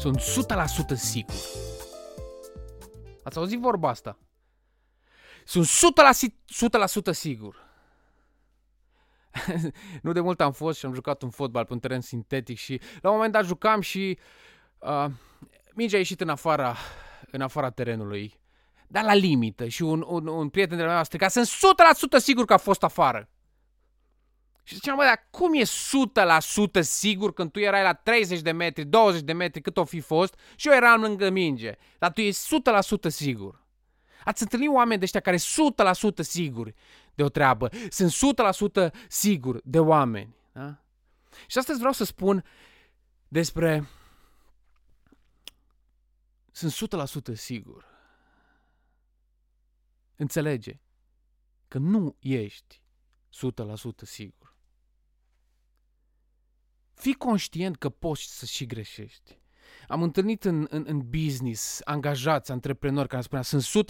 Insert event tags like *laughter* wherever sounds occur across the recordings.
Sunt 100% sigur. Ați auzit vorba asta? Sunt 100%, 100% sigur. *laughs* nu de mult am fost și am jucat un fotbal pe un teren sintetic și la un moment dat jucam și uh, mingea a ieșit în afara, în afara terenului, dar la limită și un, un, un prieten de la mea a stricat, sunt 100% sigur că a fost afară. Și ziceam, bă, dar cum e 100% sigur când tu erai la 30 de metri, 20 de metri, cât o fi fost, și eu eram lângă minge, dar tu ești 100% sigur. Ați întâlnit oameni de ăștia care 100% siguri de o treabă, sunt 100% sigur de oameni. Da? Și astăzi vreau să spun despre sunt 100% sigur. Înțelege că nu ești 100% sigur. Fii conștient că poți să și greșești. Am întâlnit în, în, în business angajați, antreprenori care spunea sunt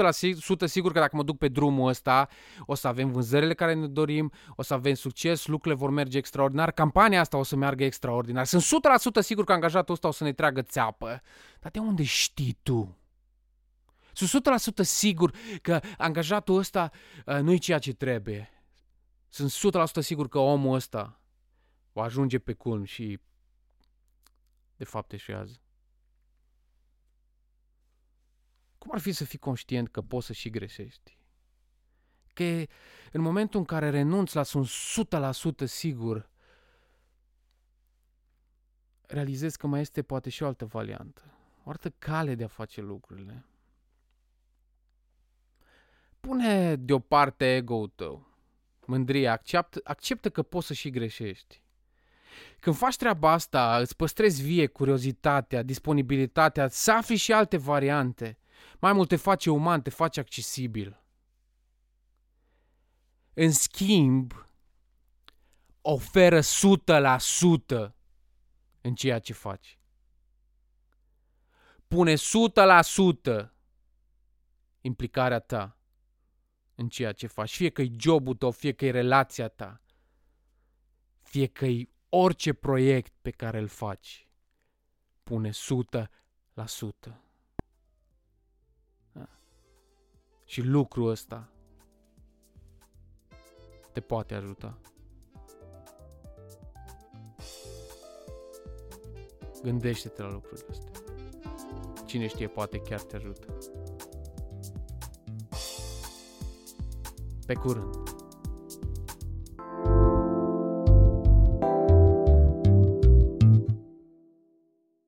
100% sigur că dacă mă duc pe drumul ăsta o să avem vânzările care ne dorim, o să avem succes, lucrurile vor merge extraordinar, campania asta o să meargă extraordinar. Sunt 100% sigur că angajatul ăsta o să ne tragă țeapă. Dar de unde știi tu? Sunt 100% sigur că angajatul ăsta uh, nu e ceea ce trebuie. Sunt 100% sigur că omul ăsta o ajunge pe culm și de fapt eșuează. Cum ar fi să fii conștient că poți să și greșești? Că în momentul în care renunți la sunt 100% sigur, realizezi că mai este poate și o altă variantă, o altă cale de a face lucrurile. Pune deoparte ego-ul tău, mândria, acceptă, acceptă că poți să și greșești. Când faci treaba asta, îți păstrezi vie curiozitatea, disponibilitatea, să afli și alte variante. Mai mult te face uman, te face accesibil. În schimb, oferă 100% în ceea ce faci. Pune 100% implicarea ta în ceea ce faci. Fie că e jobul tău, fie că e relația ta, fie că e orice proiect pe care îl faci, pune 100%. Da. Și lucrul ăsta te poate ajuta. Gândește-te la lucrurile astea. Cine știe, poate chiar te ajută. Pe curând!